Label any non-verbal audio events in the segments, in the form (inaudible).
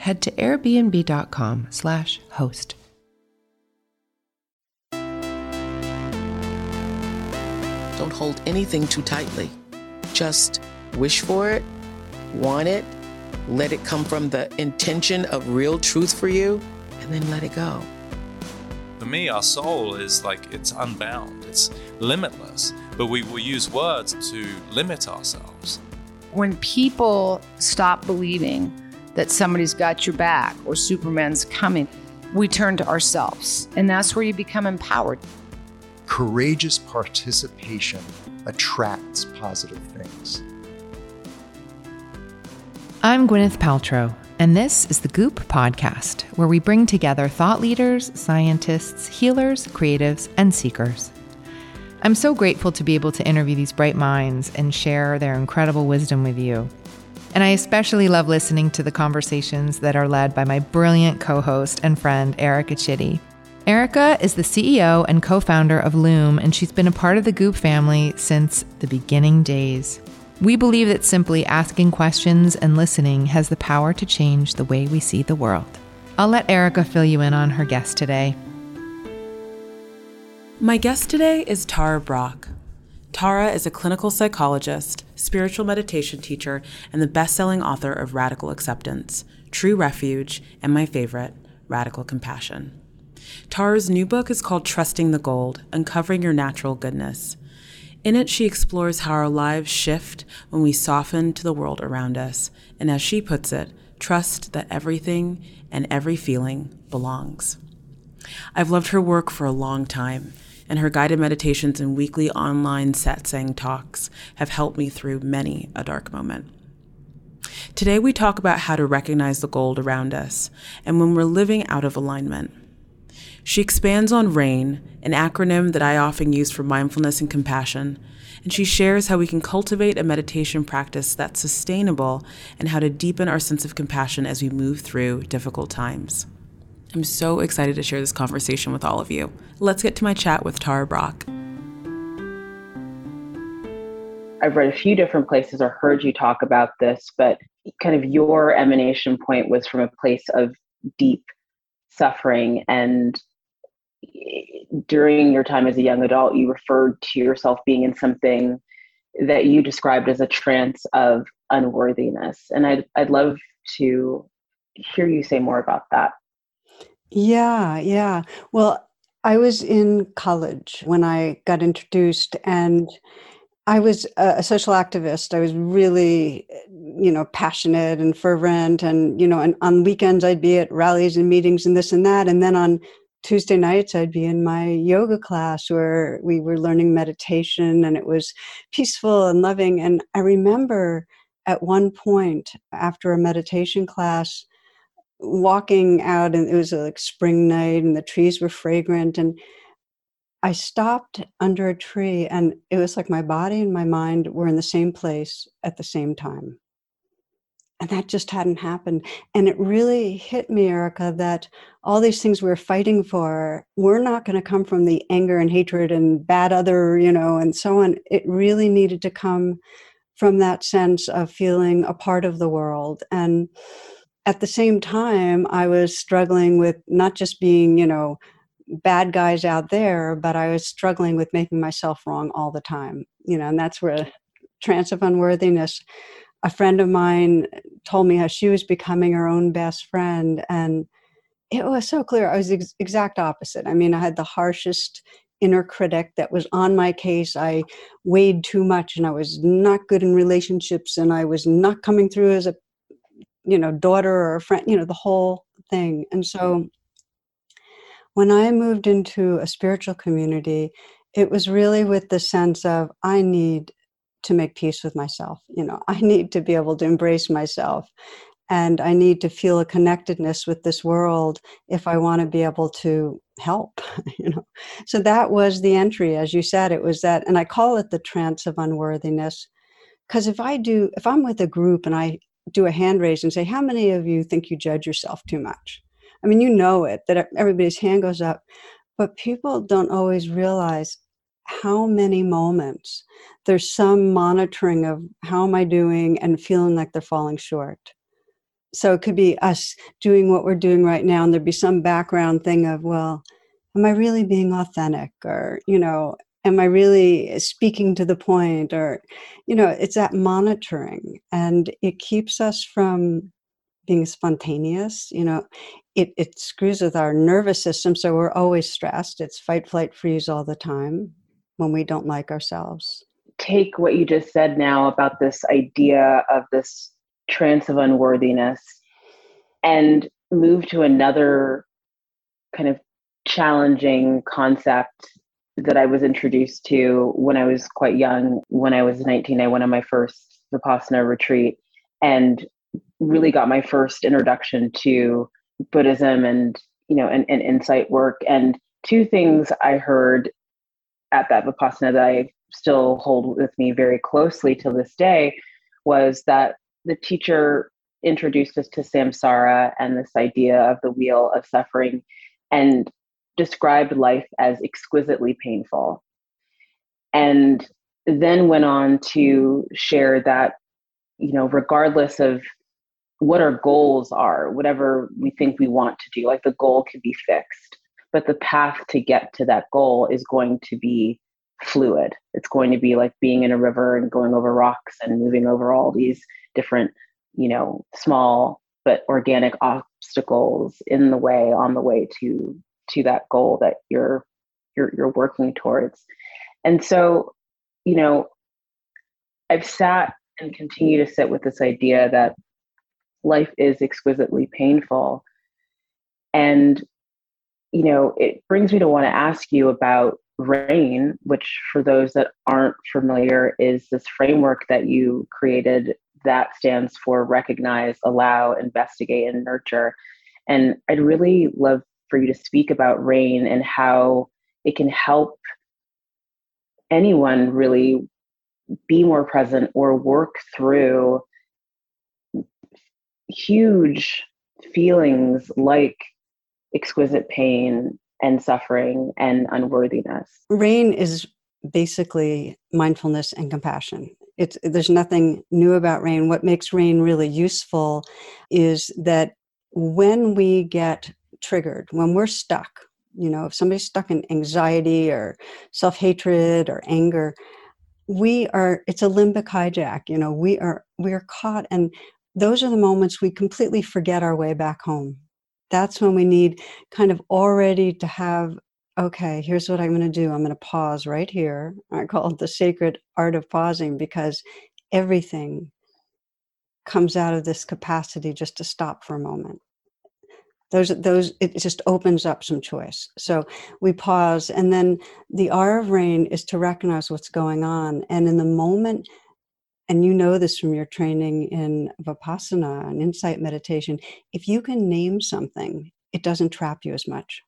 head to airbnb.com slash host. Don't hold anything too tightly. Just wish for it, want it, let it come from the intention of real truth for you, and then let it go. For me, our soul is like it's unbound, it's limitless, but we will use words to limit ourselves. When people stop believing that somebody's got your back or Superman's coming, we turn to ourselves. And that's where you become empowered. Courageous participation attracts positive things. I'm Gwyneth Paltrow, and this is the Goop Podcast, where we bring together thought leaders, scientists, healers, creatives, and seekers. I'm so grateful to be able to interview these bright minds and share their incredible wisdom with you. And I especially love listening to the conversations that are led by my brilliant co host and friend, Erica Chidi. Erica is the CEO and co founder of Loom, and she's been a part of the Goop family since the beginning days. We believe that simply asking questions and listening has the power to change the way we see the world. I'll let Erica fill you in on her guest today. My guest today is Tara Brach. Tara is a clinical psychologist, spiritual meditation teacher, and the best selling author of Radical Acceptance, True Refuge, and my favorite, Radical Compassion. Tara's new book is called Trusting the Gold Uncovering Your Natural Goodness. In it, she explores how our lives shift when we soften to the world around us, and as she puts it, trust that everything and every feeling belongs. I've loved her work for a long time, and her guided meditations and weekly online satsang talks have helped me through many a dark moment. Today, we talk about how to recognize the gold around us and when we're living out of alignment. She expands on RAIN, an acronym that I often use for mindfulness and compassion, and she shares how we can cultivate a meditation practice that's sustainable and how to deepen our sense of compassion as we move through difficult times. I'm so excited to share this conversation with all of you. Let's get to my chat with Tara Brach. I've read a few different places or heard you talk about this, but kind of your emanation point was from a place of deep suffering and eh, during your time as a young adult, you referred to yourself being in something that you described as a trance of unworthiness. And I'd, I'd love to hear you say more about that. Yeah, yeah. Well, I was in college when I got introduced, and I was a social activist. I was really, you know, passionate and fervent, and you know, and on weekends I'd be at rallies and meetings and this and that, and then on Tuesday nights, I'd be in my yoga class where we were learning meditation and it was peaceful and loving. And I remember at one point after a meditation class, walking out, and it was like spring night and the trees were fragrant. And I stopped under a tree, and it was like my body and my mind were in the same place at the same time. And that just hadn't happened. And it really hit me erica that all these things we're fighting for we're not going to come from the anger and hatred and bad other you know and so on. It really needed to come from that sense of feeling a part of the world. And at the same time i was struggling with not just being you know bad guys out there but i was struggling with making myself wrong all the time you know and that's where trance of unworthiness a friend of mine told me how she was becoming her own best friend and it was so clear i was the ex- exact opposite i mean i had the harshest inner critic that was on my case. I weighed too much and I was not good in relationships and I was not coming through as a you know daughter or a friend, you know, the whole thing. And so when I moved into a spiritual community, it was really with the sense of I need to make peace with myself. You know, (laughs) I need to be able to embrace myself and I need to feel a connectedness with this world if I want to be able to help. (laughs) You know, so that was the entry, as you said. It was that, and I call it the trance of unworthiness, because if I do, if I'm with a group and I do a hand raise and say, "How many of you think you judge yourself too much?" I mean, you know it that everybody's hand goes up, but people don't always realize how many moments there's some monitoring of how am I doing and feeling like they're falling short so it could be us doing what we're doing right now and there'd be some background thing of well am i really being authentic or you know am i really speaking to the point or you know it's that monitoring and it keeps us from being spontaneous you know it, it screws with our nervous system so we're always stressed. It's fight flight freeze all the time when we don't like ourselves. Take what you just said now about this idea of this trance of unworthiness and move to another kind of challenging concept that I was introduced to when I was quite young. When I was 19, I went on my first Vipassana retreat and really got my first introduction to Buddhism and you know and, and insight work. And two things I heard at that Vipassana that I still hold with me very closely to this day was that the teacher introduced us to samsara and this idea of the wheel of suffering and described life as exquisitely painful. And then went on to share that, you know, regardless of what our goals are, whatever we think we want to do, like the goal can be fixed, but the path to get to that goal is going to be fluid. It's going to be like being in a river and going over rocks and moving over all these different, you know, small but organic obstacles in the way on the way to to that goal that you're you're you're working towards. And so, you know, I've sat and continue to sit with this idea that life is exquisitely painful. And, you know, it brings me to want to ask you about RAIN, which for those that aren't familiar is this framework that you created that stands for recognize, allow, investigate, and nurture. And I'd really love for you to speak about RAIN and how it can help anyone really be more present or work through huge feelings like exquisite pain and suffering and unworthiness. Rain is basically mindfulness and compassion. It's there's nothing new about rain. What makes rain really useful is that when we get triggered, when we're stuck, you know, if somebody's stuck in anxiety or self-hatred or anger, we are it's a limbic hijack, you know, we are we are caught and those are the moments we completely forget our way back home. That's when we need kind of already to have okay here's what i'm going to do. I'm going to pause right here. I call it the sacred art of pausing because everything comes out of this capacity just to stop for a moment those those it just opens up some choice. So we pause and then the r of rain is to recognize what's going on. And in the moment and you know this from your training in vipassana and insight meditation if you can name something it doesn't trap you as much.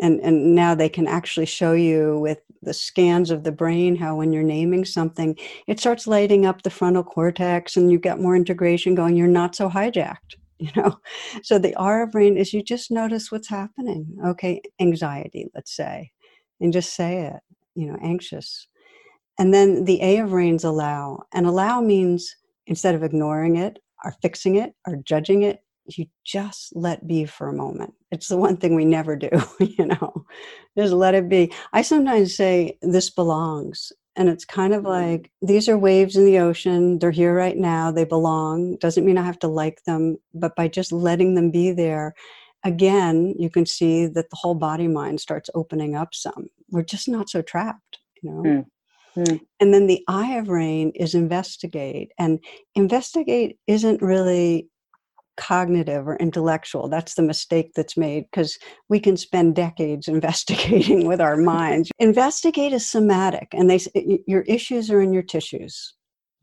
And and now they can actually show you with the scans of the brain how when you're naming something it starts lighting up the frontal cortex and you get more integration going. You're not so hijacked (laughs) you know so the r of rain is you just notice what's happening okay anxiety let's say and just say it you know anxious and then the A of rains allow. And allow means instead of ignoring it or fixing it or judging it, you just let be for a moment. It's the one thing we never do, (laughs) you know, just let it be. I sometimes say, this belongs. And it's kind of like these are waves in the ocean. They're here right now. They belong. Doesn't mean I have to like them, but by just letting them be there again, you can see that the whole body mind starts opening up some. We're just not so trapped, you know. Mm. Mm. And then the I of rain is investigate. And investigate isn't really cognitive or intellectual. That's the mistake that's made because we can spend decades (laughs) investigating with our minds. investigate is somatic, and they your issues are in your tissues.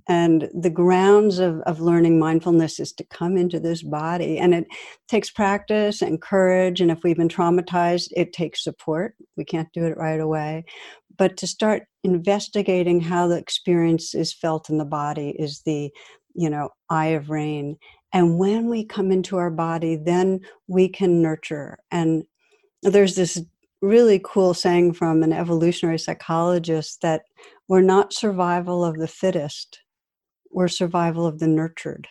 And the grounds of, of learning mindfulness is to come into this body. And it takes practice and courage. And if we've been traumatized, it takes support. We can't do it right away. But to start investigating how the experience is felt in the body is the, you know, I of rain. And when we come into our body, then we can nurture. And there's this really cool saying from an evolutionary psychologist that we're not survival of the fittest we're survival of the nurtured.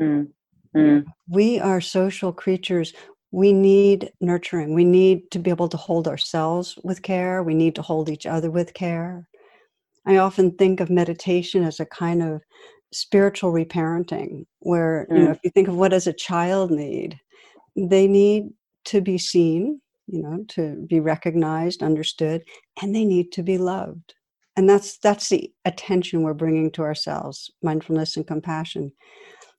Mm. Mm. We are social creatures. We need nurturing. We need to be able to hold ourselves with care. We need to hold each other with care. I often think of meditation as a kind of spiritual reparenting, where, mm. you know, mm. if you think of what does a child need, they need to be seen, you know, to be recognized, understood, and they need to be loved and that's that's the attention we're bringing to ourselves mindfulness and compassion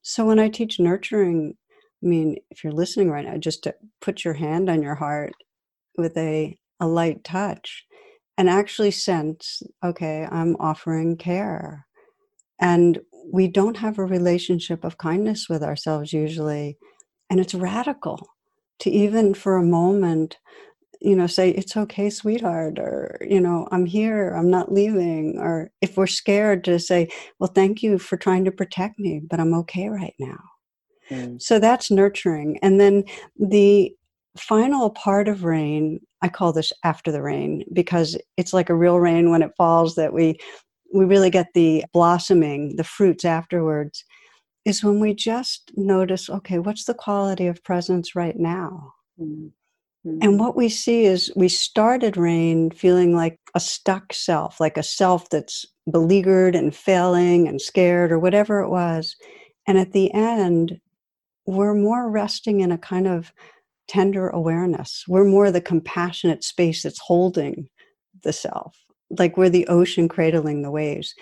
so when i teach nurturing i mean if you're listening right now just to put your hand on your heart with a a light touch and actually sense okay i'm offering care and we don't have a relationship of kindness with ourselves usually and it's radical to even for a moment you know say it's okay sweetheart or you know i'm here i'm not leaving or if we're scared to say well thank you for trying to protect me but i'm okay right now mm. so that's nurturing and then the final part of rain i call this after the rain because it's like a real rain when it falls that we we really get the blossoming the fruits afterwards is when we just notice okay what's the quality of presence right now mm. Mm-hmm. And what we see is we started rain feeling like a stuck self, like a self that's beleaguered and failing and scared or whatever it was. And at the end, we're more resting in a kind of tender awareness. We're more the compassionate space that's holding the self, like we're the ocean cradling the waves.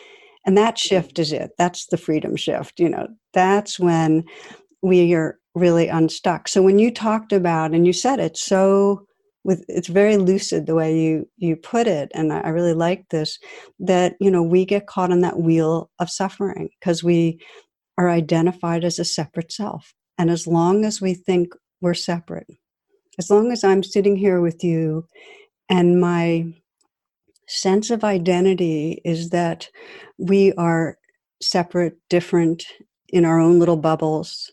And that shift is it. That's the freedom shift. You know, that's when we are really unstuck. So when you talked about and you said it so with it's very lucid the way you you put it and I, really like this that you know we get caught on that wheel of suffering because we are identified as a separate self. And as long as we think we're separate, as long as I'm sitting here with you and my sense of identity is that we are separate, different in our own little bubbles,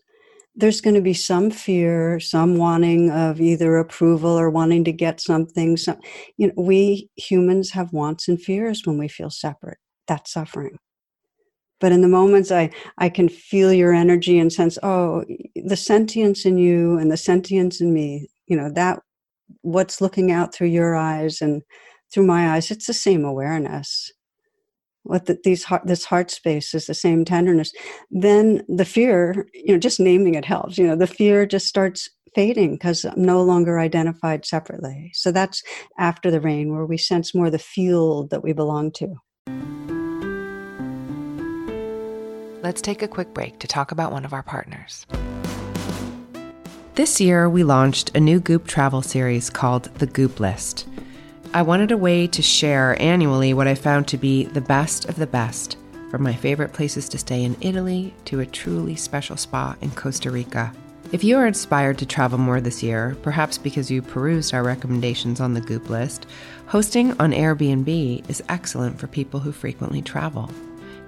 there's going to be some fear, some wanting of either approval or wanting to get something. Some, you know, we humans have wants and fears when we feel separate. That's suffering. But in the moments I, I can feel your energy and sense, oh, the sentience in you and the sentience in me, you know, that what's looking out through your eyes and through my eyes, it's the same awareness. What the, these heart, this heart space is the same tenderness. Then the fear you know just naming it helps you know the fear just starts fading because i'm no longer identified separately. So that's after the rain where we sense more the field that we belong to. Let's take a quick break to talk about one of our partners. This year we launched a new goop travel series called the goop list I wanted a way to share annually what I found to be the best of the best, from my favorite places to stay in Italy to a truly special spa in Costa Rica. If you are inspired to travel more this year, perhaps because you perused our recommendations on the Goop list, hosting on Airbnb is excellent for people who frequently travel.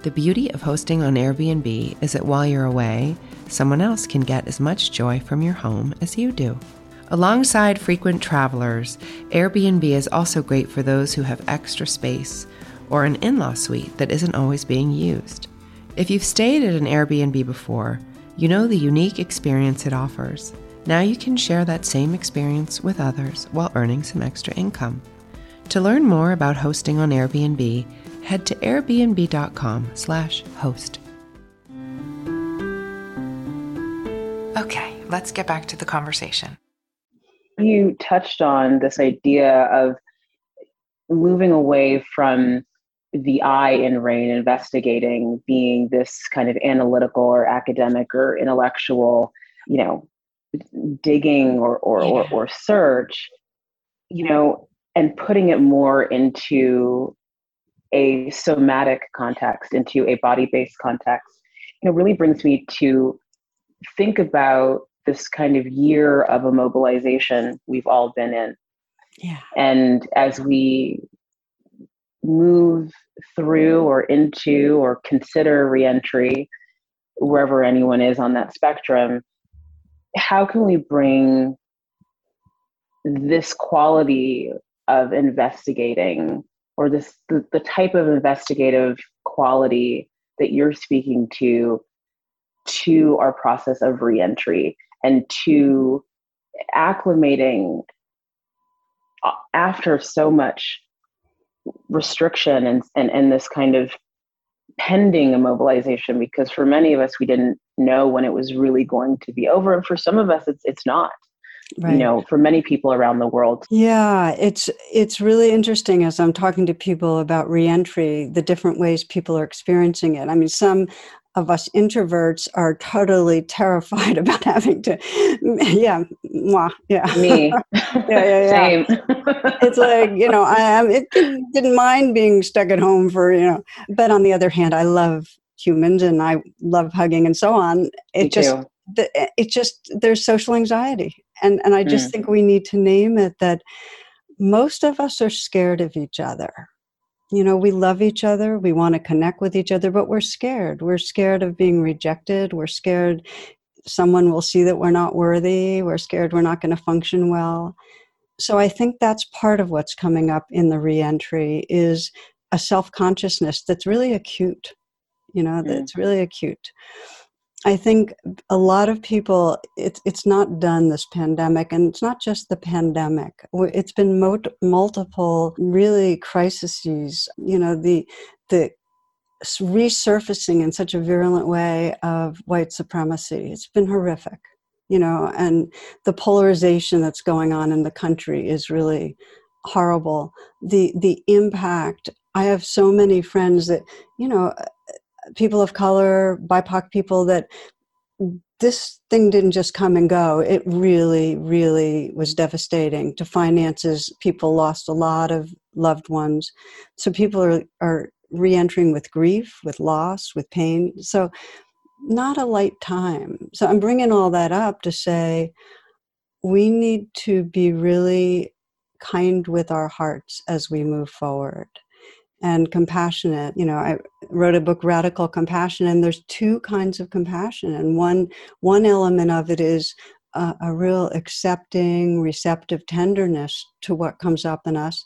The beauty of hosting on Airbnb is that while you're away, someone else can get as much joy from your home as you do. Alongside frequent travelers, Airbnb is also great for those who have extra space or an in law suite that isn't always being used. If you've stayed at an Airbnb before, you know the unique experience it offers. Now you can share that same experience with others while earning some extra income. To learn more about hosting on Airbnb, head to airbnb.com/host. Okay, let's get back to the conversation. You touched on this idea of moving away from the I in RAIN investigating being this kind of analytical or academic or intellectual, you know, digging or or, yeah. or, or search, you know, and putting it more into a somatic context, into a body-based context, you know, really brings me to think about this kind of year of immobilization we've all been in. Yeah. And as we move through or into or consider reentry, wherever anyone is on that spectrum, how can we bring this quality of investigating or this the, the type of investigative quality that you're speaking to to our process of reentry and to acclimating uh, after so much restriction and, and, and this kind of pending immobilization because for many of us we didn't know when it was really going to be over. And for some of us it's it's not. Right. you know for many people around the world. Yeah it's it's really interesting as i'm talking to people about reentry the different ways people are experiencing it. I mean some of us introverts are totally terrified (laughs) about having to yeah mwah, yeah. Me. (laughs) Yeah yeah yeah. Same. it's like you know i am it didn't, didn't mind being stuck at home for you know but on the other hand i love humans and i love hugging and so on. It me just the, it just there's social anxiety. And and i just mm. think we need to name it that most of us are scared of each other you know we love each other we want to connect with each other but we're scared. We're scared of being rejected. We're scared someone will see that we're not worthy. We're scared we're not going to function well. So i think that's part of what's coming up in the reentry is a self-consciousness that's really acute you know mm. that's really acute I think a lot of people, it's it's not done this pandemic, and it's not just the pandemic. It's been multiple, really crises. You know, the the resurfacing in such a virulent way of white supremacy. It's been horrific, you know, and the polarization that's going on in the country is really horrible. The the impact. I have so many friends that you know people of color, BIPOC people that this thing didn't just come and go. It really, really was devastating to finances. People lost a lot of loved ones. So people are, are re-entering with grief, with loss, with pain. So not a light time. So I'm bringing all that up to say we need to be really kind with our hearts as we move forward and compassionate. You know, I wrote a book, Radical Compassion, and there's two kinds of compassion. And one one element of it is a, a real accepting, receptive tenderness to what comes up in us.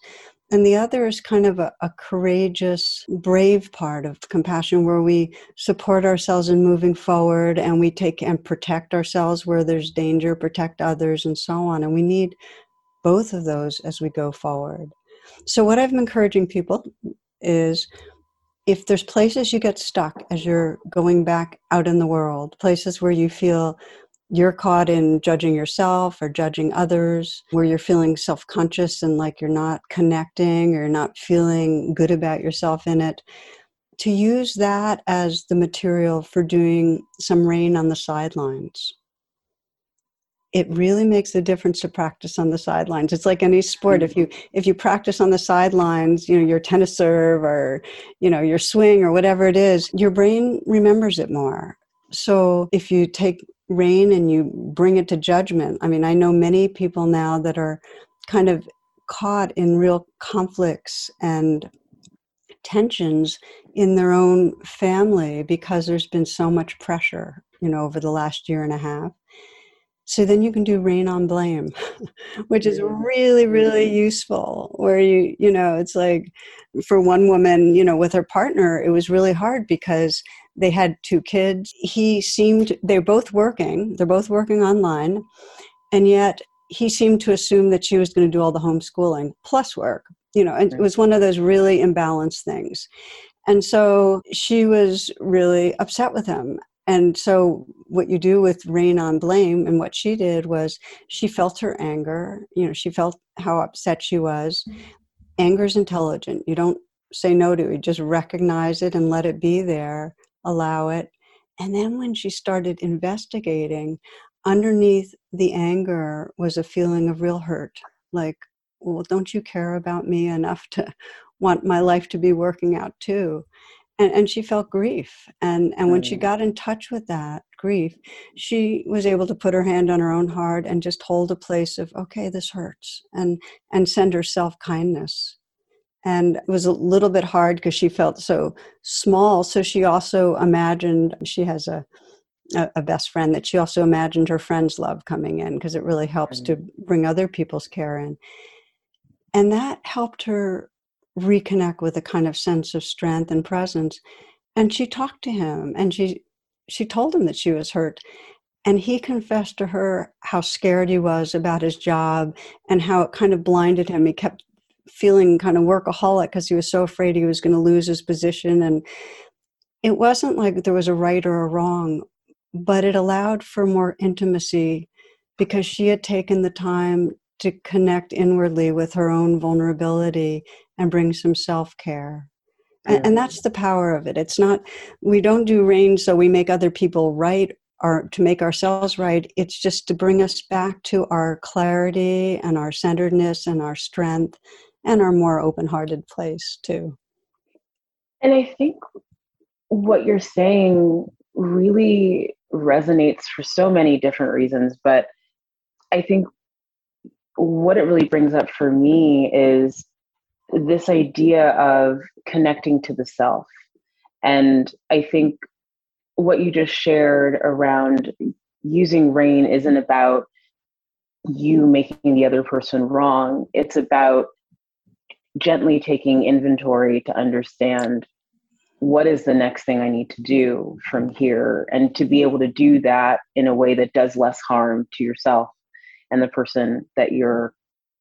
And the other is kind of a, a, courageous, brave part of compassion where we support ourselves in moving forward and we take and protect ourselves where there's danger, protect others, and so on. And we need both of those as we go forward. So, what I'm encouraging people is if there's places you get stuck as you're going back out in the world, places where you feel you're caught in judging yourself or judging others, where you're feeling self conscious and like you're not connecting or not feeling good about yourself in it, to use that as the material for doing some rain on the sidelines it really makes a difference to practice on the sidelines. It's like any sport. If you if you practice on the sidelines you know your tennis serve or you know your swing or whatever it is your brain remembers it more. So if you take rain and you bring it to judgment i mean i know many people now that are kind of caught in real conflicts and tensions in their own family because there's been so much pressure you know over the last year and a half so then you can do rain on blame, (laughs) which is really, really mm-hmm. useful. Where you, you know, it's like for one woman, you know, with her partner, it was really hard because they had two kids. He seemed, they're both working, they're both working online. And yet he seemed to assume that she was going to do all the homeschooling plus work, you know, and it was one of those really imbalanced things. And so she was really upset with him and so what you do with rain on blame and what she did was she felt her anger you know she felt how upset she was. Mm-hmm. Anger is intelligent. You don't say no to it. Just recognize it and let it be there allow it. And then when she started investigating underneath the anger was a feeling of real hurt like well don't you care about me enough to want my life to be working out too and, and she felt grief and and when she mm. got in touch with that grief she was able to put her hand on her own heart and just hold a place of okay this hurts and and send herself kindness and it was a little bit hard because she felt so small so she also imagined she has a a, best friend that she also imagined her friend's love coming in because it really helps to bring other people's care in. And that helped her reconnect with a kind of sense of strength and presence. And she talked to him and she she told him that she was hurt. And he confessed to her how scared he was about his job and how it kind of blinded him. He kept feeling kind of workaholic because he was so afraid he was going to lose his position. And it wasn't like there was a right or a wrong but it allowed for more intimacy because she had taken the time to connect inwardly with her own vulnerability and bring some self care. And, and, that's the power of it. It's not, we don't do rain so we make other people right or to make ourselves right. It's just to bring us back to our clarity and our centeredness and our strength and our more open hearted place, too. And I think what you're saying really resonates for so many different reasons, but I think what it really brings up for me is this idea of connecting to the self. And I think what you just shared around using rain isn't about you making the other person wrong. It's about gently taking inventory to understand what is the next thing I need to do from here and to be able to do that in a way that does less harm to yourself and the person that you're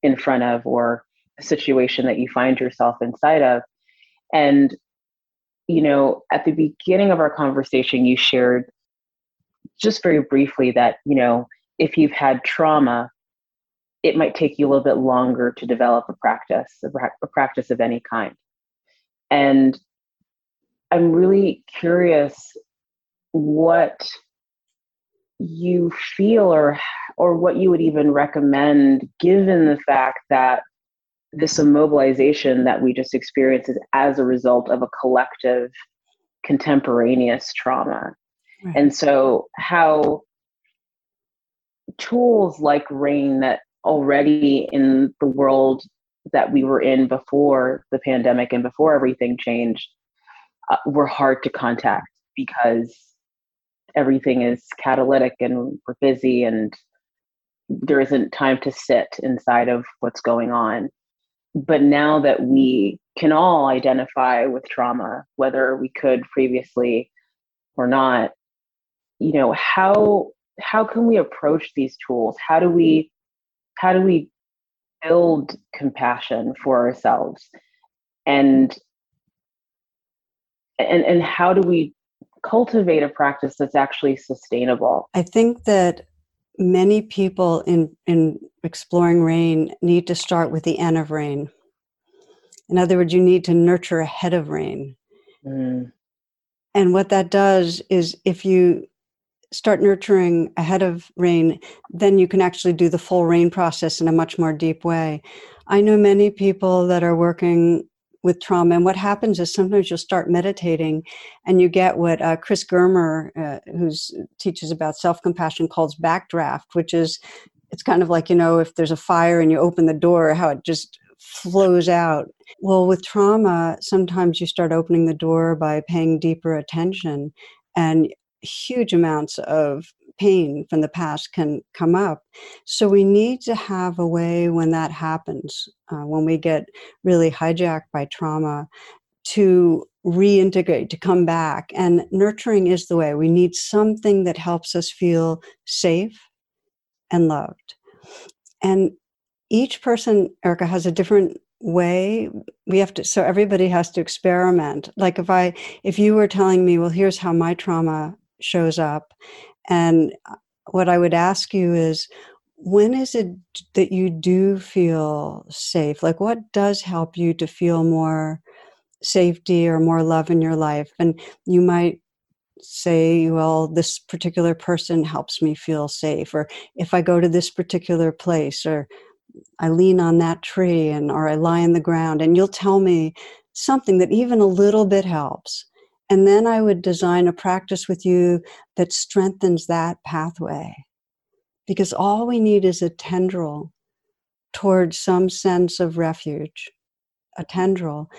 in front of or a situation that you find yourself inside of. And, you know, at the beginning of our conversation, you shared just very briefly that, you know, if you've had trauma, it might take you a little bit longer to develop a practice, a, practice of any kind. And I'm really curious what you feel or or what you would even recommend given the fact that this immobilization that we just experienced is as a result of a collective contemporaneous trauma right. and so how tools like rain that already in the world that we were in before the pandemic and before everything changed uh, were hard to contact because everything is catalytic and we're busy and there isn't time to sit inside of what's going on. But now that we can all identify with trauma, whether we could previously or not, you know, how how can we approach these tools? How do we how do we build compassion for ourselves? And and and how do we cultivate a practice that's actually sustainable? I think that many people in in exploring rain need to start with the end of rain. In other words, you need to nurture ahead of rain. Mm. And what that does is if you start nurturing ahead of rain, then you can actually do the full rain process in a much more deep way. I know many people that are working with trauma. And what happens is sometimes you'll start meditating and you get what uh, Chris Germer, uh, who teaches about self compassion, calls backdraft, which is it's kind of like, you know, if there's a fire and you open the door, how it just flows out. Well, with trauma, sometimes you start opening the door by paying deeper attention and huge amounts of pain from the past can come up. So we need to have a way when that happens, uh, when we get really hijacked by trauma, to reintegrate, to come back. And nurturing is the way. We need something that helps us feel safe and loved. And each person, Erica, has a different way we have to so everybody has to experiment like if i if you were telling me well here's how my trauma shows up. And uh, what I would ask you is when is it that you do feel safe? Like, what does help you to feel more safety or more love in your life? And you might say, well, this particular person helps me feel safe, or if I go to this particular place, or I lean on that tree, and or I lie in the ground, and you'll tell me something that even a little bit helps. And then I would design a practice with you that strengthens that pathway. Because all we need is a tendril towards some sense of refuge a tendril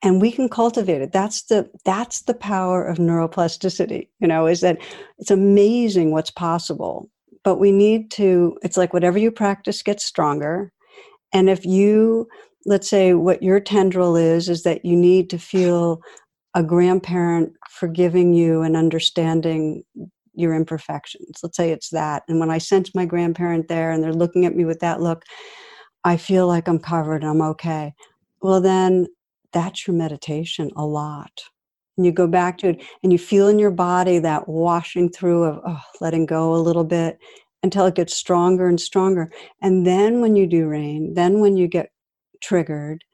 and we can cultivate it. That's the that's the power of neuroplasticity you know is that it's amazing what's possible. But we need to it's like whatever you practice gets stronger. And if you let's say what your tendril is is that you need to feel a grandparent forgiving you and understanding your imperfections. Let's say it's that. And when I sense my grandparent there and they're looking at me with that look, I feel like I'm covered, I'm okay. Well, then that's your meditation a lot. And you go back to it and you feel in your body that washing through of oh, letting go a little bit until it gets stronger and stronger. And then when you do rain, then when you get triggered,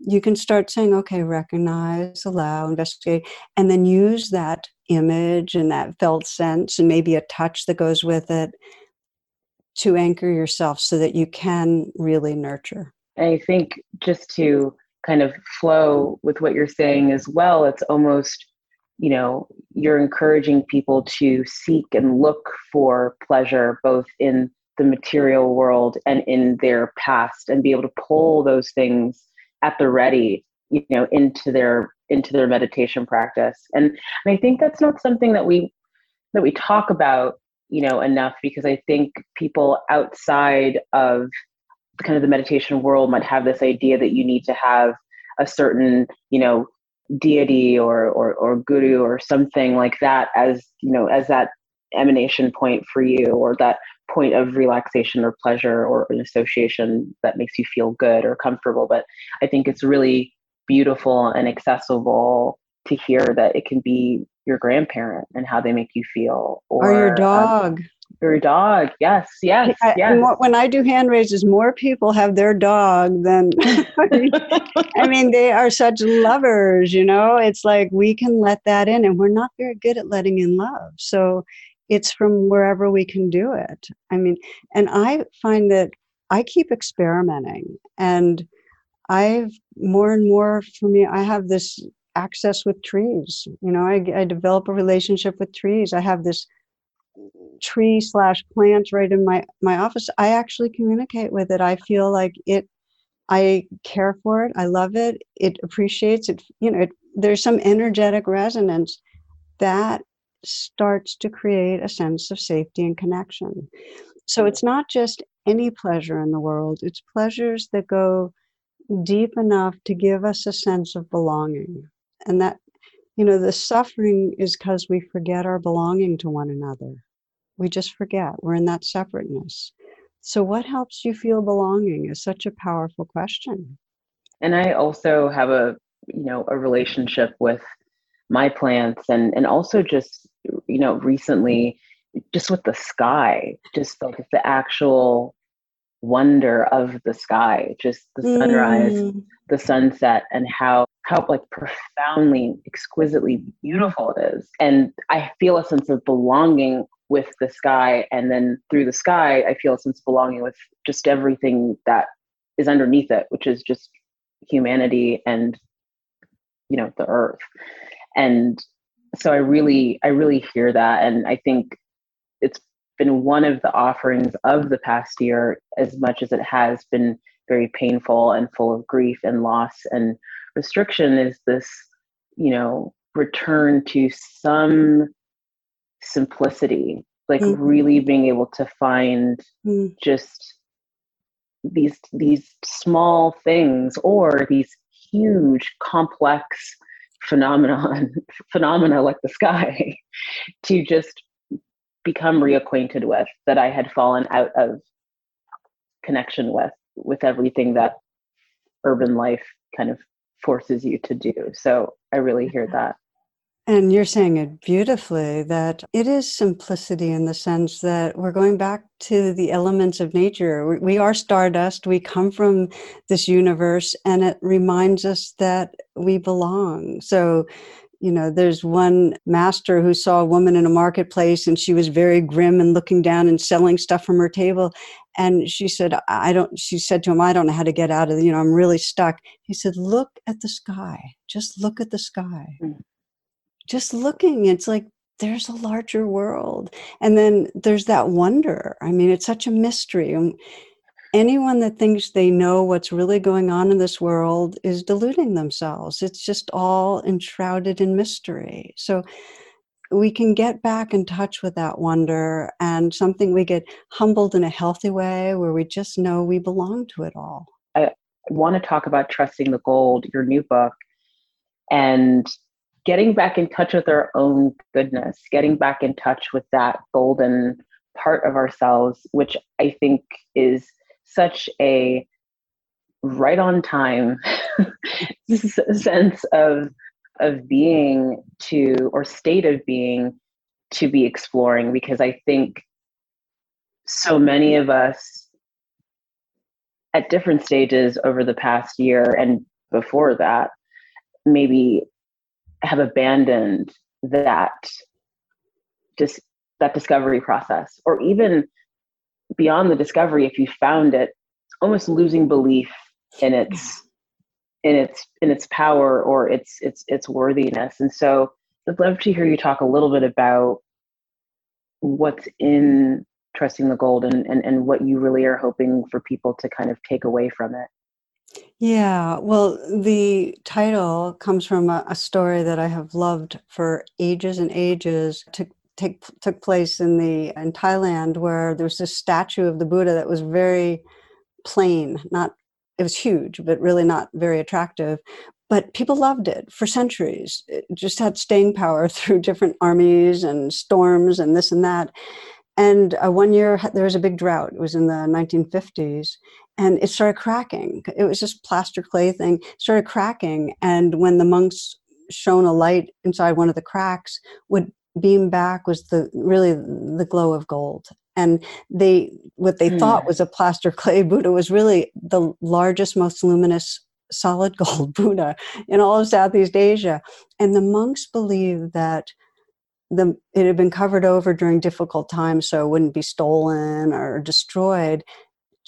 you can start saying, okay, recognize, allow, investigate, and then use that image and that felt sense and maybe a touch that goes with it to anchor yourself so that you can really nurture. I think just to kind of flow with what you're saying as well, it's almost, you know, you're encouraging people to seek and look for pleasure both in the material world and in their past and be able to pull those things at the ready you know into their into their meditation practice. And, and i think that's not something that we that we talk about you know enough because i think people outside of kind of the meditation world might have this idea that you need to have a certain you know deity or or, or guru or something like that as you know as that emanation point for you or that point of relaxation or pleasure or an association that makes you feel good or comfortable. But I think it's really beautiful and accessible to hear that it can be your grandparent and how they make you feel or, or your um, dog. Um, your dog, yes, yes, yes. when I do hand raises, more people have their dog than. (laughs) I mean, they are such lovers, you know. It's like we can let that in, and we're not very good at letting in love. So it's from wherever we can do it. I mean, and I find that I keep experimenting and I've more and more for me, I have this access with trees. You know, I, I develop a relationship with trees. I have this tree slash plant right in my my office. I actually communicate with it. I feel like it. I care for it. I love it. It appreciates it. You know, it, there's some energetic resonance that starts to create a sense of safety and connection. So mm. it's not just any pleasure in the world, it's pleasures that go deep enough to give us a sense of belonging. And that, you know, the suffering is because we forget our belonging to one another. We just forget. We're in that separateness. So, what helps you feel belonging is such a powerful question. And I also have a, you know, a relationship with my plants and and also just you know recently just with the sky just like the actual wonder of the sky just the sunrise mm. the sunset and how how like profoundly exquisitely beautiful it is and i feel a sense of belonging with the sky and then through the sky i feel a sense of belonging with just everything that is underneath it which is just humanity and you know the earth and so i really i really hear that and i think it's been one of the offerings of the past year as much as it has been very painful and full of grief and loss and restriction is this you know return to some simplicity like mm-hmm. really being able to find mm-hmm. just these these small things or these huge complex phenomenon (laughs) phenomena like the sky (laughs) to just become reacquainted with that I had fallen out of connection with with everything that urban life kind of forces you to do. So I really hear mm-hmm. that. And you're saying it beautifully that it is simplicity in the sense that we're going back to the elements of nature. We are stardust, we come from this universe, and it reminds us that we belong. So, you know, there's one master who saw a woman in a marketplace and she was very grim and looking down and selling stuff from her table. And she said, I don't, she said to him, I don't know how to get out of, you know, I'm really stuck. He said, Look at the sky. Just look at the sky. Mm just looking, it's like there's a larger world. And then there's that wonder. I mean, it's such a mystery. And anyone that thinks they know what's really going on in this world is deluding themselves. It's just all enshrouded in mystery. So we can get back in touch with that wonder and something we get humbled in a healthy way where we just know we belong to it all. I want to talk about Trusting the Gold, your new book. And getting back in touch with our own goodness, getting back in touch with that golden part of ourselves, which I think is such a right on time (laughs) sense of of being to or state of being to be exploring because I think so many of us at different stages over the past year and before that maybe have abandoned that just that discovery process or even beyond the discovery if you found it almost losing belief in its in its in its power or its its its worthiness. And so i'd love to hear you talk a little bit about what's in trusting the gold and, and and what you really are hoping for people to kind of take away from it yeah, well, the title comes from a, a, story that I have loved for ages and ages. Took take took place in the in Thailand, where there was this statue of the Buddha that was very plain, not it was huge, but really not very attractive. But people loved it for centuries. It just had staying power (laughs) through different armies and storms and this and that. And uh, one year there was a big drought. It was in the 1950s, and it started cracking. It was just plaster clay thing. It started cracking, and when the monks shone a light inside one of the cracks, what beam back was the really the glow of gold. And they what they mm. thought was a plaster clay Buddha was really the largest, most luminous solid (laughs) gold Buddha in all of Southeast Asia. And the monks believed that the it had been covered over during difficult times so it wouldn't be stolen or destroyed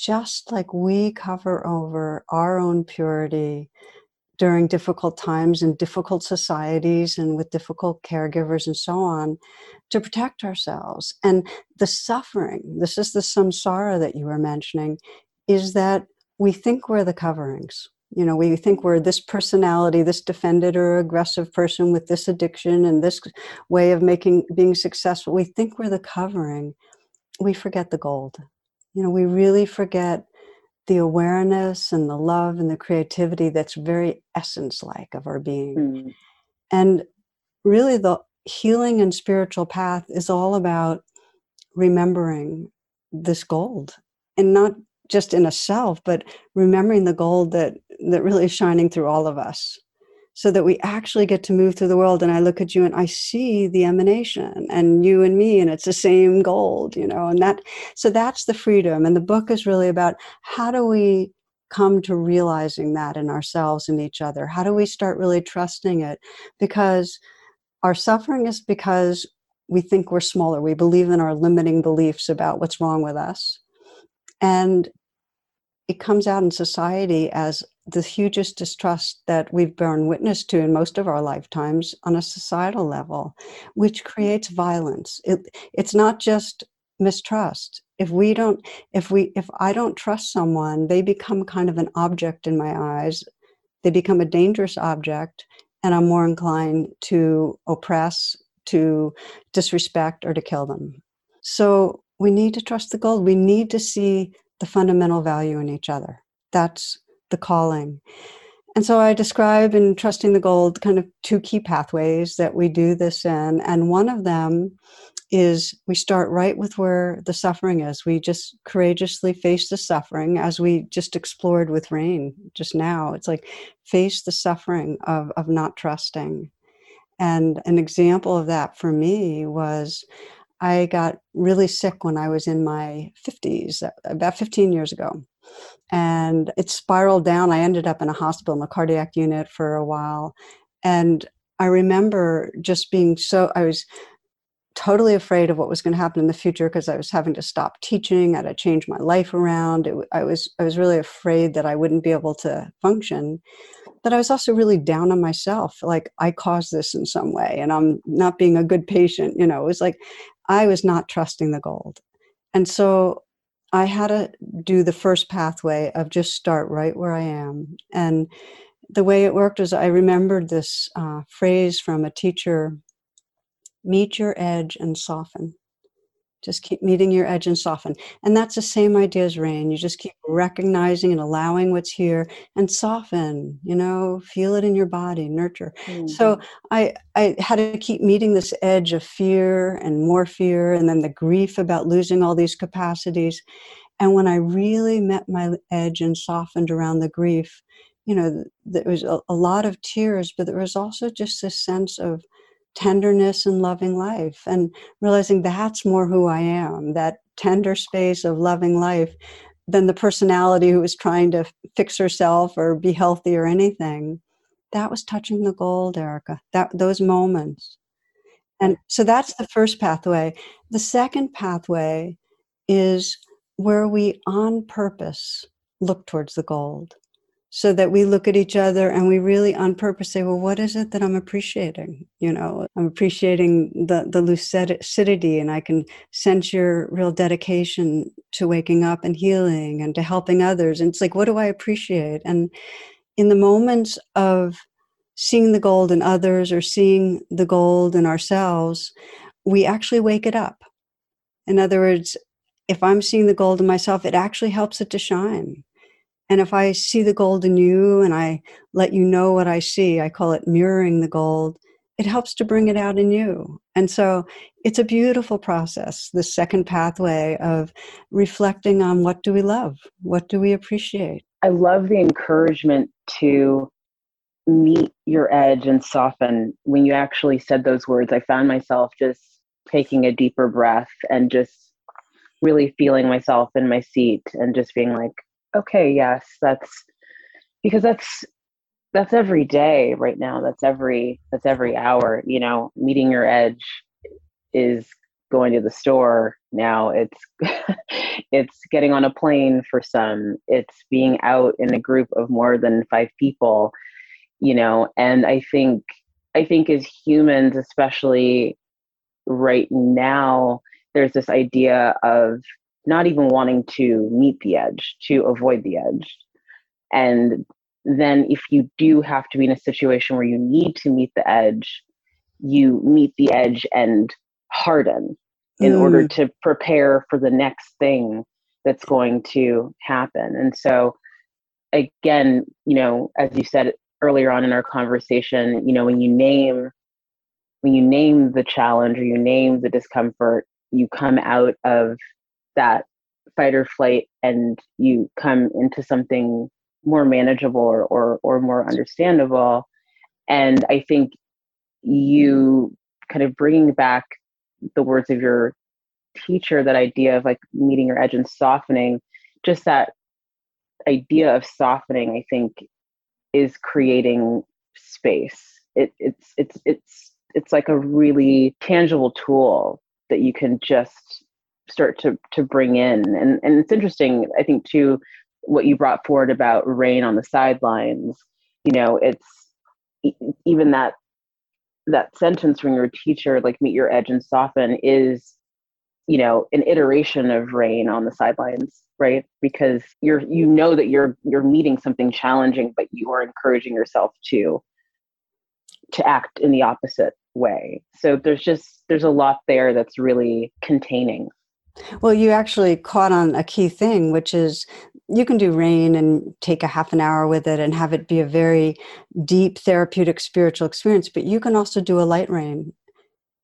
just like we cover over our own purity during difficult times in difficult societies and with difficult caregivers and so on to protect ourselves. And the suffering this is the samsara that you were mentioning is that we think we're the coverings. You know we think we're this personality this defended or aggressive person with this addiction and this way of making being successful. We think we're the covering. We forget the gold you know we really forget the awareness and the love and the creativity that's very essence like of our being mm. and really the healing and spiritual path is all about remembering this gold and not just in a self, but remembering the gold that that really is shining through all of us so that we actually get to move through the world and i look at you and i see the emanation and you and me and it's the same gold you know and that so that's the freedom and the book is really about how do we come to realizing that in ourselves and each other? How do we start really trusting it? Because our suffering is because we think we're smaller. We believe in our limiting beliefs about what's wrong with us and it comes out in society as the hugest distrust that we've borne witness to in most of our lifetimes on a societal level, which creates violence. It, it's not just mistrust. If we don't, if we, if I don't trust someone, they become kind of an object in my eyes. They become a dangerous object, and I'm more inclined to oppress, to disrespect, or to kill them. So we need to trust the gold. We need to see the fundamental value in each other. That's the calling. And so I describe in Trusting the Gold kind of two key pathways that we do this in. And one of them is we start right with where the suffering is. We just courageously face the suffering as we just explored with Rain just now. It's like face the suffering of, of not trusting. And an example of that for me was I got really sick when I was in my 50s, uh, about 15 years ago. And it spiraled down. I ended up in a hospital in a cardiac unit for a while. And I remember just being so, I was totally afraid of what was going to happen in the future because I was having to stop teaching, I had to change my life around. It, I was I was really afraid that I wouldn't be able to function. But I was also really down on myself, like I caused this in some way, and I'm not being a good patient. You know, it was like I was not trusting the gold, and so I had to do the first pathway of just start right where I am. And the way it worked was I remembered this uh, phrase from a teacher meet your edge and soften. Just keep meeting your edge and soften. And that's the same idea as rain. You just keep recognizing and allowing what's here and soften, you know, feel it in your body, nurture. Mm-hmm. So I, I had to keep meeting this edge of fear and more fear, and then the grief about losing all these capacities. And when I really met my edge and softened around the grief, you know, there was a, a lot of tears, but there was also just this sense of tenderness and loving life and realizing that's more who I am, that tender space of loving life than the personality who was trying to fix herself or be healthy or anything. That was touching the gold, Erica. That those moments. And so that's the first pathway. The second pathway is where we on purpose look towards the gold so that we look at each other and we really on purpose say well what is it that i'm appreciating? You know i'm appreciating the the lucidity and i can sense your real dedication to waking up and healing and to helping others. And it's like what do i appreciate? And in the moments of seeing the gold in others or seeing the gold in ourselves we actually wake it up. In other words if i'm seeing the gold in myself it actually helps it to shine and if I see the gold in you and I let you know what I see, I call it mirroring the gold, it helps to bring it out in you. And so it's a beautiful process, the second pathway of reflecting on what do we love? What do we appreciate? I love the encouragement to meet your edge and soften. When you actually said those words, I found myself just taking a deeper breath and just really feeling myself in my seat and just being like, okay, yes, that's because that's that's every day right now. That's every that's every hour. You know, meeting your edge is going to the store now. It's (laughs) it's getting on a plane for some. It's being out in a group of more than five people. You know, and I think I think as humans, especially right now, there's this idea of not even wanting to meet the edge, to avoid the edge. And then if you do have to be in a situation where you need to meet the edge, you meet the edge and harden in mm. order to prepare for the next thing that's going to happen. And so again, you know, as you said earlier on in our conversation, you know, when you name when you name the challenge or you name the discomfort, you come out of that fight or flight and you come into something more manageable or, or, or more understandable. And I think you kind of bringing back the words of your teacher, that idea of like meeting your edge and softening, just that idea of softening, I think, is creating space. It, it's it's it's it's like a really tangible tool that you can just start to to bring in. And and it's interesting i think too what you brought forward about rain on the sidelines you know it's even that that sentence from your teacher like meet your edge and soften is you know an iteration of rain on the sidelines right? Because you're you know that you're you're meeting something challenging but you are encouraging yourself to to act in the opposite way. So there's just there's a lot there that's really containing well, you actually caught on a key thing, which is you can do rain and take a half an hour with it and have it be a very deep therapeutic spiritual experience, but you can also do a light rain.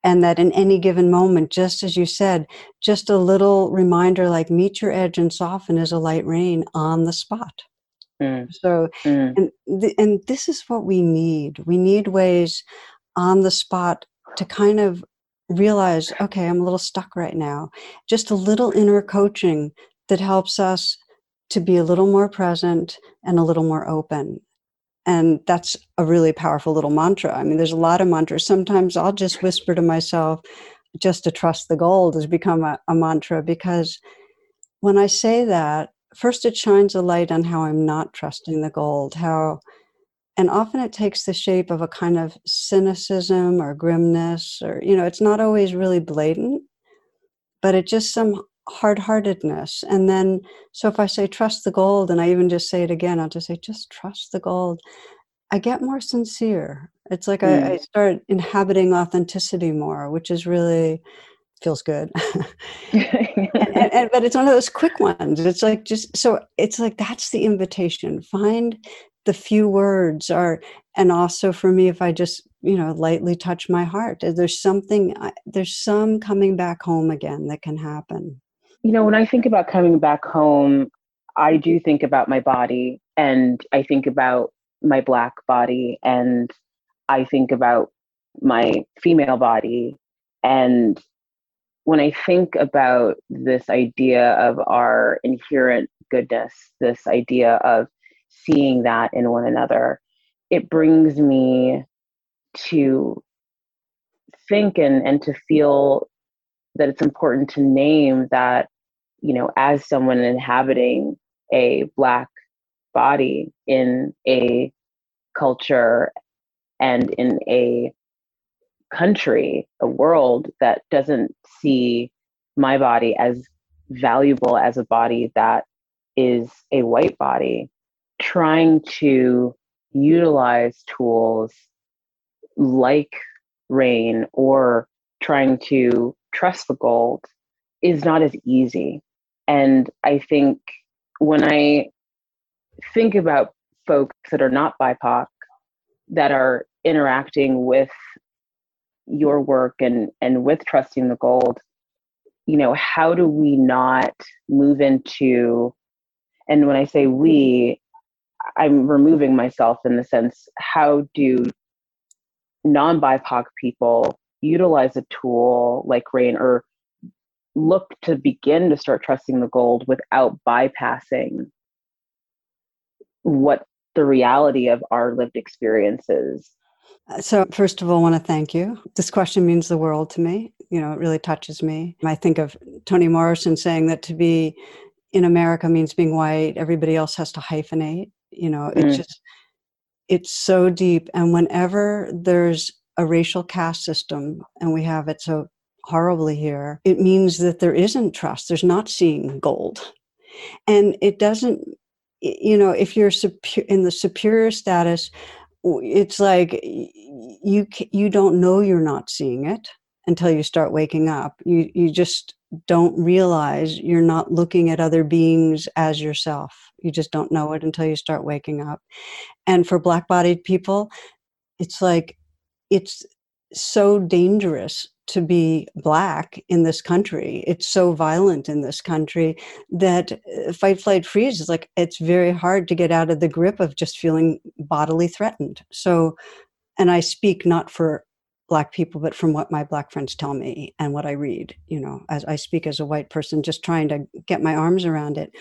And that in any given moment, just as you said, just a little reminder like meet your edge and soften is a light rain on the spot. Mm. So, mm. and th- and this is what we need. We need ways on the spot to kind of realize, okay, I'm a little stuck right now. Just a little inner coaching that helps us to be a little more present and a little more open. And that's a really powerful little mantra. I mean, there's a lot of mantras. Sometimes I'll just whisper to myself, just to trust the gold has become a, a mantra because when I say that, first it shines a light on how I'm not trusting the gold, how and often it takes the shape of a kind of cynicism or grimness or you know it's not always really blatant but it's just some hard-heartedness. And then so if i say trust the gold and i even just say it again i'll just say just trust the gold i get more sincere. It's like mm. I, I start inhabiting authenticity more which is really feels good. (laughs) And, and, but it's one of those quick ones. It's like just so it's like that's the invitation. Find the few words are and also for me if i just you know lightly touch my heart eh, there's something there's some coming back home again that can happen. You know when i think about coming back home i do think about my body and i think about my black body and i think about my female body and when I think about this idea of our inherent goodness, this idea of seeing that in one another, it brings me to think and, and to feel that it's important to name that, you know, as someone inhabiting a Black body in a culture and in a country, a world that doesn't see my body as valuable as a body that is a white body, trying to utilize tools like rain or trying to trust the gold is not as easy. And I think when I think about folks that are not BIPOC that are interacting with your work and and with trusting the gold you know how do we not move into and when i say we i'm removing myself in the sense how do non-bipoc people utilize a tool like rain or look to begin to start trusting the gold without bypassing what the reality of our lived experiences uh, so, first of all, I want to thank you. This question means the world to me. You know, it really touches me. I think of Toni Morrison saying that to be in America means being white, everybody else has to hyphenate. You know, mm. it's just, it's so deep. And whenever there's a racial caste system, and we have it so horribly here, it means that there isn't trust. There's not seeing gold. And it doesn't, you know, if you're in the superior status, it's like you you don't know you're not seeing it until you start waking up you you just don't realize you're not looking at other beings as yourself you just don't know it until you start waking up and for black bodied people it's like it's so dangerous to be black in this country. It's so violent in this country that uh, fight, flight, freeze is like it's very hard to get out of the grip of just feeling bodily threatened. So, and I speak not for black people, but from what my black friends tell me and what I read, you know, as I speak as a white person, just trying to get my arms around it.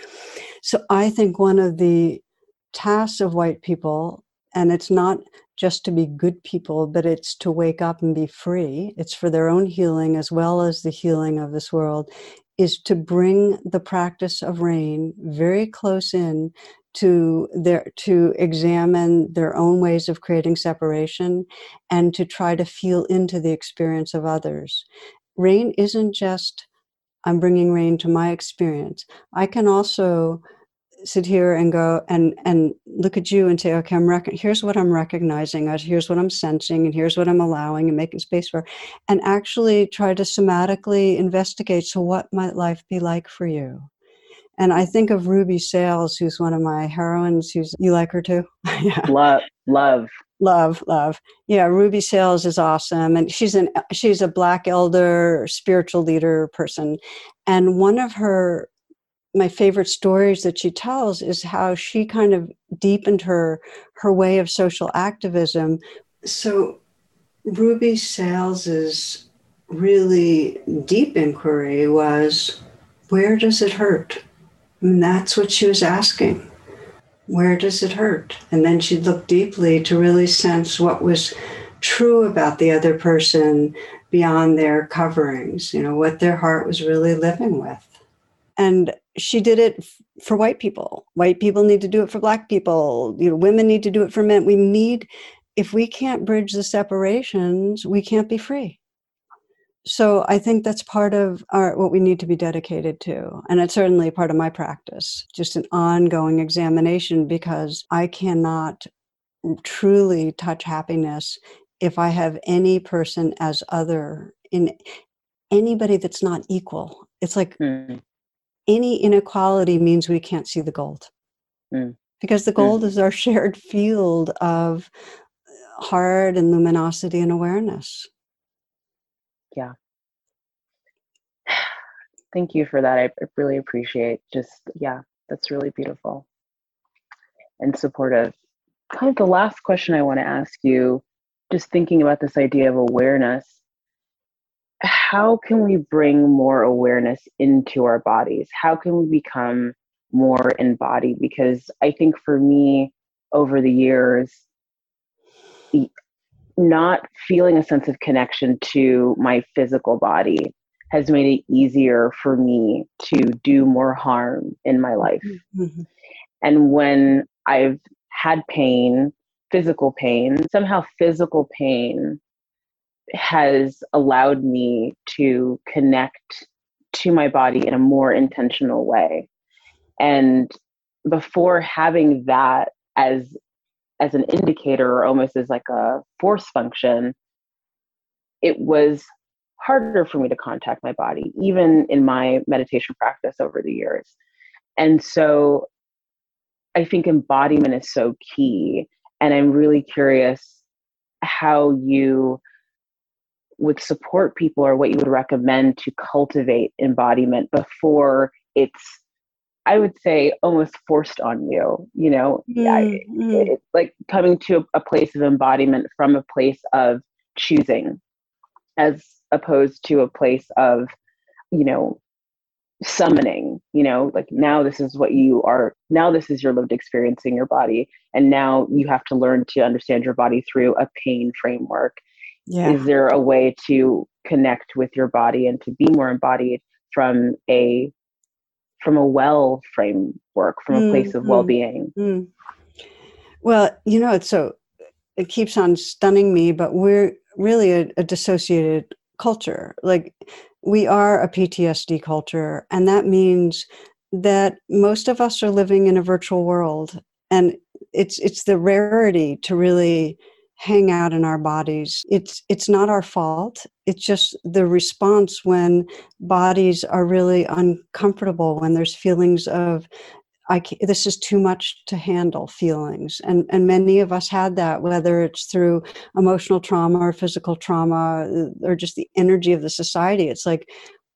So I think one of the tasks of white people, and it's not just to be good people, but it's to wake up and be free. It's for their own healing as well as the healing of this world, is to bring the practice of rain very close in to their to examine their own ways of creating separation and to try to feel into the experience of others. Rain isn't just I'm bringing rain to my experience. I can also sit here and go and and look at you and say okay i'm rec- here's what i'm recognizing uh, here's what i'm sensing and here's what i'm allowing and making space for and actually try to somatically investigate so what might life be like for you and i think of ruby sales who's one of my heroines who's you like her too? (laughs) Yeah. love love. Love love. Yeah ruby sales is awesome and she's an she's a black elder spiritual leader person. And one of her my favorite stories that she tells is how she kind of deepened her her way of social activism. So Ruby Sales's really deep inquiry was where does it hurt? And that's what she was asking. Where does it hurt? And then she'd look deeply to really sense what was true about the other person beyond their coverings, you know, what their heart was really living with. And she did it for white people. White people need to do it for black people. You know, women need to do it for men. We need, if we can't bridge the separations, we can't be free so I think that's part of our what we need to be dedicated to. And it's certainly part of my practice, just an ongoing examination because I cannot truly touch happiness if I have any person as other in anybody that's not equal. It's like mm. any inequality means we can't see the gold. Mm. Because the gold mm. is our (laughs) shared field of heart and luminosity and awareness yeah. (sighs) Thank you for that I, really appreciate just yeah that's really beautiful. And supportive. Kind of the last question i want to ask you just thinking about this idea of awareness how can we bring more awareness into our bodies? How can we become more embodied? Because i think for me over the years not feeling a sense of connection to my physical body has made it easier for me to do more harm in my life. Mm-hmm. And when I've had pain, physical pain, somehow physical pain has allowed me to connect to my body in a more intentional way. And before having that as as an indicator or almost as like a force function, it was harder for me to contact my body, even in my meditation practice over the years. And so I think embodiment is so key. And I'm really curious how you would support people or what you would recommend to cultivate embodiment before it's I would say almost forced on you, you know, mm, I, mm. It, like coming to a, a place of embodiment from a place of choosing as opposed to a place of, you know, summoning, you know, like now this is what you are, now this is your lived experience in your body. And now you have to learn to understand your body through a pain framework. Yeah. Is there a way to connect with your body and to be more embodied from a from a well framework, from a place of mm-hmm. well-being. Mm. Well, you know, it's so it keeps on stunning me, but we're really a, a dissociated culture. Like we are a PTSD culture, and that means that most of us are living in a virtual world, and it's it's the rarity to really hang out in our bodies. It's it's not our fault. It's just the response when bodies are really uncomfortable when there's feelings of I this is too much to handle feelings. And and many of us had that whether it's through emotional trauma or physical trauma uh, or just the energy of the society. It's like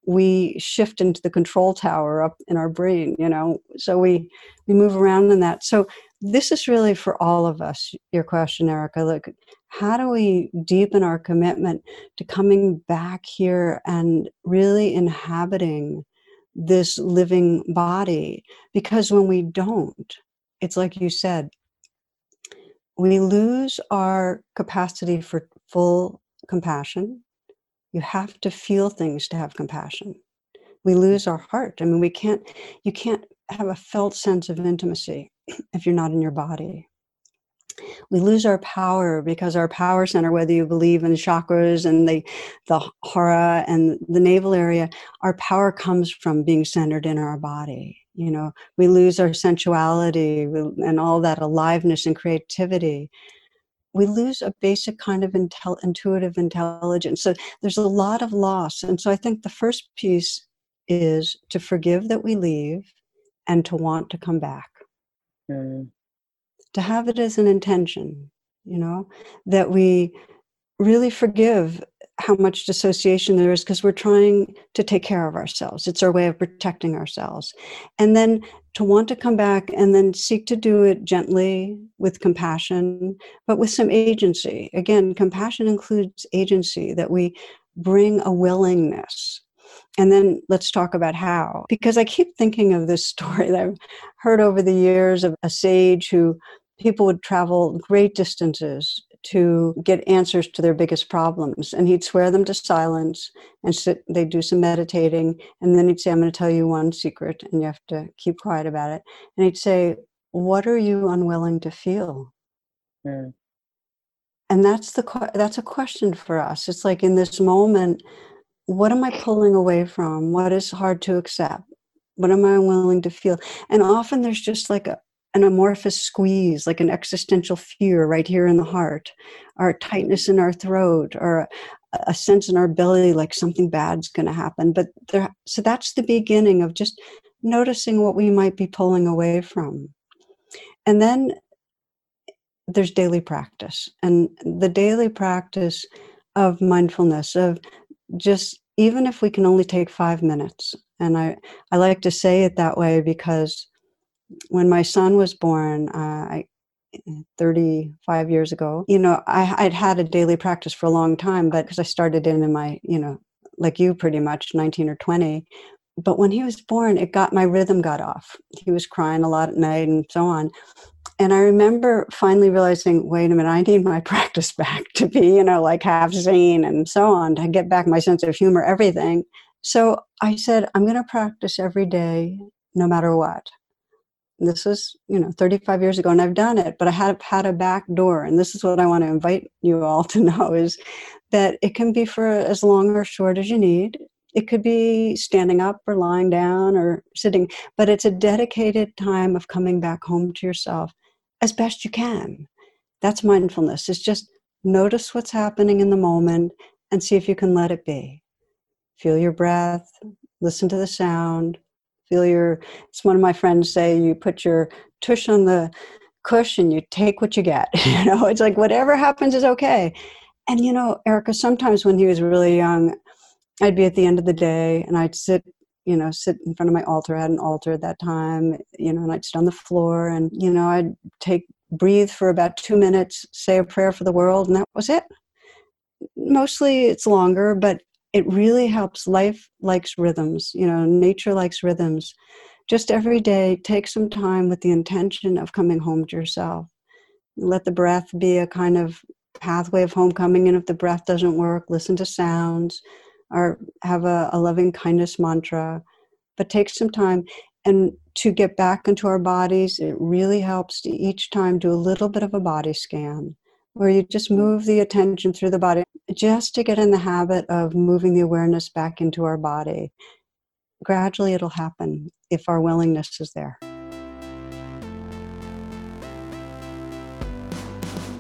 we shift into the control tower up in our brain you know? So we we move around in that. So this is really for all of us your question erica. Like how do we deepen our commitment to coming back here and really inhabiting this living body? Because when we don't it's like you said we lose our capacity for full compassion. You have to feel things to have compassion. We lose our heart. I mean we can't you can't have a felt sense of intimacy (clears throat) if you're not in your body. We lose our power because our power center, whether you believe in chakras and the, the hara and the navel area, our power comes from being centered in our body. You know, we lose our sensuality and all that aliveness and creativity we lose a basic kind of intel- intuitive intelligence. So there's a lot of loss. And so I think the first piece is to forgive that we leave and to want to come back. Mm. To have it as an intention, you know, that we really forgive how much dissociation there is because we're trying to take care of ourselves. It's our way of protecting ourselves. And then to want to come back and then seek to do it gently with compassion, but with some agency. Again, compassion includes agency, that we bring a willingness. And then let's talk about how. Because I keep thinking of this (laughs) story that I've heard over the years of a sage who people would travel great distances to get answers to their biggest problems. And he'd swear them to silence and sit, they'd do some meditating. And then he'd say, I'm going to tell you one secret and you have to keep quiet about it. And he'd say, What are you unwilling to feel? Mm. And that's the that's a question for us. It's like in this moment, what am I pulling away from? What is hard to accept? What am I unwilling to feel? And often there's just like a, an amorphous squeeze, like an existential fear right here in the heart, or a tightness in our throat, or a, a sense in our belly like something bad's going to happen. But there, so that's the beginning of just noticing what we might be pulling away from. And then there's daily practice, and the daily practice of mindfulness, of just even if we can only take five minutes. And I, I like to say it that way because when my son was born, uh, I, 35 years ago, you know, I, I'd had a daily practice for a long time, but because I started in in my, you know, like you pretty much 19 or 20. But when he was born, it got my rhythm got off. He was crying a lot at night and so on. And I remember finally realizing, wait a minute, I need my (laughs) practice back to be, you know, like half sane and so on, to get back my sense of humor, everything. So I said, I'm going to practice every day, no matter what. This was you know 35 years ago and i've done it but i had had a back door and this is what i want to invite you all to (laughs) know is that it can be for as long or short as you need. It could be standing up or lying down or sitting but it's a dedicated time of coming back home to yourself as best you can. That's mindfulness. It's just notice what's happening in the moment and see if you can let it be. Feel your breath listen to the sound feel your it's one of my friends say you put your tush on the cushion you take what you get (laughs) you know it's like whatever happens is okay. And you know erica sometimes when he was really young i'd be at the end of the day and i'd sit you know sit in front of my altar i had an altar at that time you know and i'd sit on the floor and you know i'd take breathe for about two minutes say a prayer for the world and that was it. Mostly it's longer but it really helps. Life likes rhythms you know nature likes rhythms. Just every day take some time with the intention of coming home to yourself. Let the breath be a kind of pathway of homecoming and if the breath doesn't work listen to sounds or have a, a loving kindness mantra but take some time and to get back into our bodies it really helps to each time do a little bit of a body scan where you just move the attention through the body just to get in the habit of moving the awareness back into our body. Gradually, it'll happen if our willingness is there.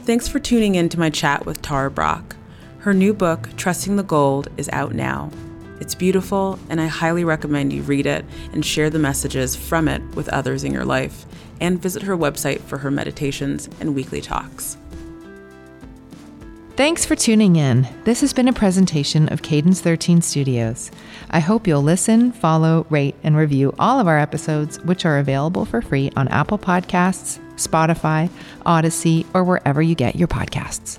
Thanks for tuning in to my chat with Tara Brach. Her new book, Trusting the Gold, is out now. It's beautiful, and I highly recommend you read it and share the messages from it with others in your life, and visit her website for her meditations and weekly talks. Thanks for tuning in. This has been a presentation of Cadence 13 Studios. I hope you'll listen, follow, rate, and review all of our episodes, which are available for free on Apple Podcasts, Spotify, Audacy, or wherever you get your podcasts.